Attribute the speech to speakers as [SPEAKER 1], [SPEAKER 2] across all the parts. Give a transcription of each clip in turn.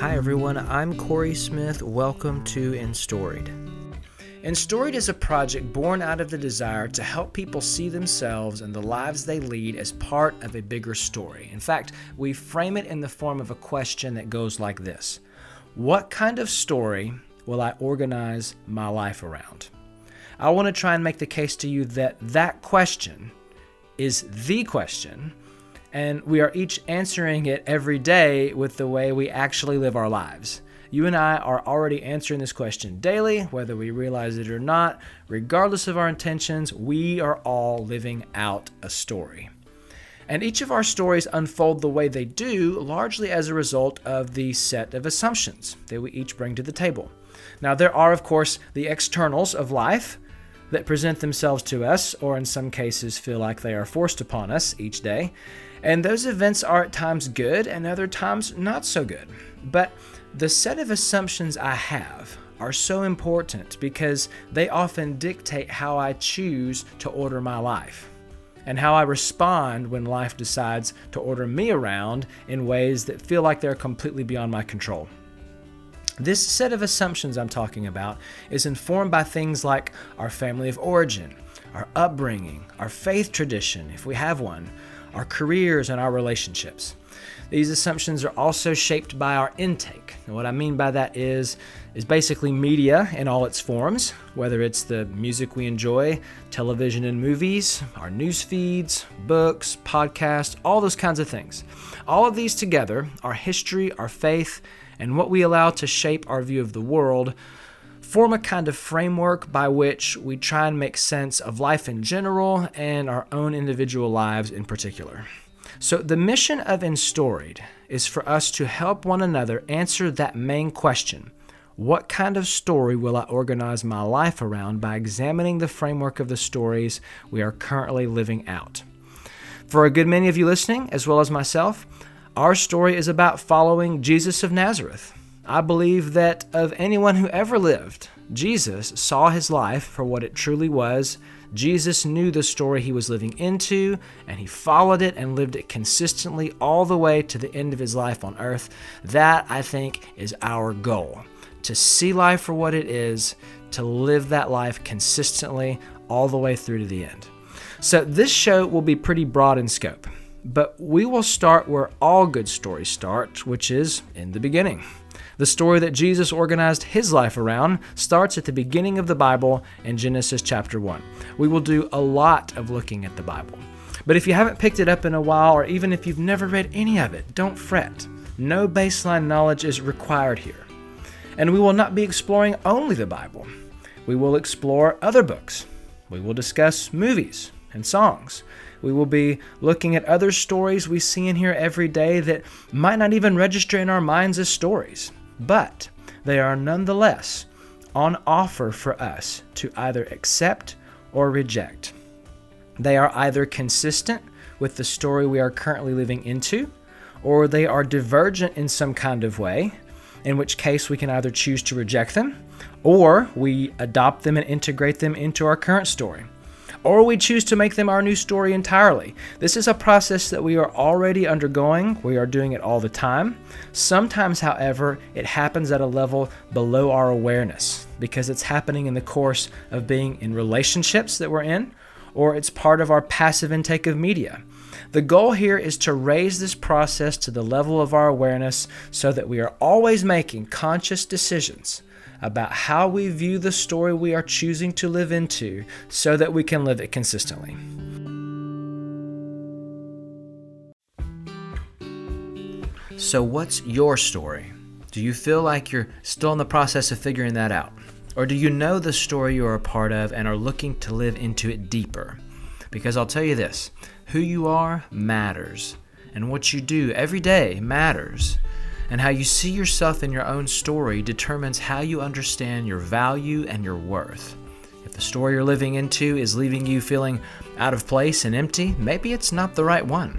[SPEAKER 1] Hi, everyone. I'm Corey Smith. Welcome to Enstoried. Enstoried is a project born out of the desire to help people see themselves and the lives they lead as part of a bigger story. In fact, we frame it in the form of a question that goes like this What kind of story will I organize my life around? I want to try and make the case to you that that question is the question and we are each answering it every day with the way we actually live our lives. You and I are already answering this question daily, whether we realize it or not. Regardless of our intentions, we are all living out a story. And each of our stories unfold the way they do largely as a result of the set of assumptions that we each bring to the table. Now, there are, of course, the externals of life that present themselves to us, or in some cases feel like they are forced upon us each day. And those events are at times good and other times not so good. But the set of assumptions I have are so important because they often dictate how I choose to order my life and how I respond when life decides to order me around in ways that feel like they're completely beyond my control. This set of assumptions I'm talking about is informed by things like our family of origin, our upbringing, our faith tradition, if we have one, our careers, and our relationships. These assumptions are also shaped by our intake. And what I mean by that is is basically media in all its forms, whether it's the music we enjoy, television and movies, our news feeds, books, podcasts, all those kinds of things. All of these together, our history, our faith, and what we allow to shape our view of the world form a kind of framework by which we try and make sense of life in general and our own individual lives in particular. So, the mission of Enstoried is for us to help one another answer that main question What kind of story will I organize my life around by examining the framework of the stories we are currently living out? For a good many of you listening, as well as myself, our story is about following Jesus of Nazareth. I believe that of anyone who ever lived, Jesus saw his life for what it truly was. Jesus knew the story he was living into, and he followed it and lived it consistently all the way to the end of his life on earth. That, I think, is our goal to see life for what it is, to live that life consistently all the way through to the end. So, this show will be pretty broad in scope, but we will start where all good stories start, which is in the beginning. The story that Jesus organized his life around starts at the beginning of the Bible in Genesis chapter 1. We will do a lot of looking at the Bible. But if you haven't picked it up in a while, or even if you've never read any of it, don't fret. No baseline knowledge is required here. And we will not be exploring only the Bible, we will explore other books. We will discuss movies and songs. We will be looking at other stories we see in here every day that might not even register in our minds as stories but they are nonetheless on offer for us to either accept or reject. They are either consistent with the story we are currently living into, or they are divergent in some kind of way, in which case we can either choose to reject them or we adopt them and integrate them into our current story or we choose to make them our new story entirely. This is a process that we are already undergoing. We are doing it all the time. Sometimes, however, it happens at a level below our awareness because it's happening in the course of being in relationships that we're in, or it's part of our passive intake of media. The goal here is to raise this process to the level of our awareness so that we are always making conscious decisions about how we view the story we are choosing to live into so that we can live it consistently. So, what's your story? Do you feel like you're still in the process of figuring that out? Or do you know the story you're a part of and are looking to live into it deeper? Because I'll tell you this who you are matters, and what you do every day matters and how you see yourself in your own story determines how you understand your value and your worth. If the story you're living into is leaving you feeling out of place and empty, maybe it's not the right one.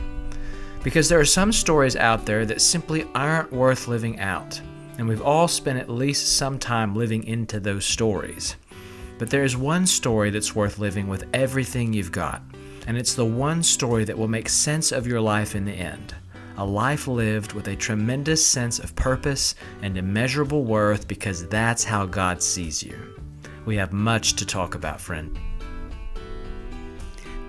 [SPEAKER 1] Because there are some stories out there that simply aren't worth living out, and we've all spent at least some time living into those stories. But there is one story that's worth living with everything you've got, and it's the one story that will make sense of your life in the end a life lived with a tremendous sense of purpose and immeasurable worth because that's how God sees you. We have much to talk about, friend.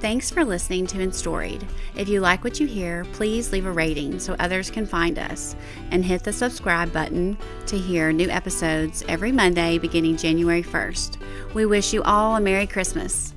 [SPEAKER 2] Thanks for listening to Enstoried. If you like what you hear, please leave a rating so others can find us and hit the subscribe button to hear new episodes every Monday beginning January 1st. We wish you all a Merry Christmas.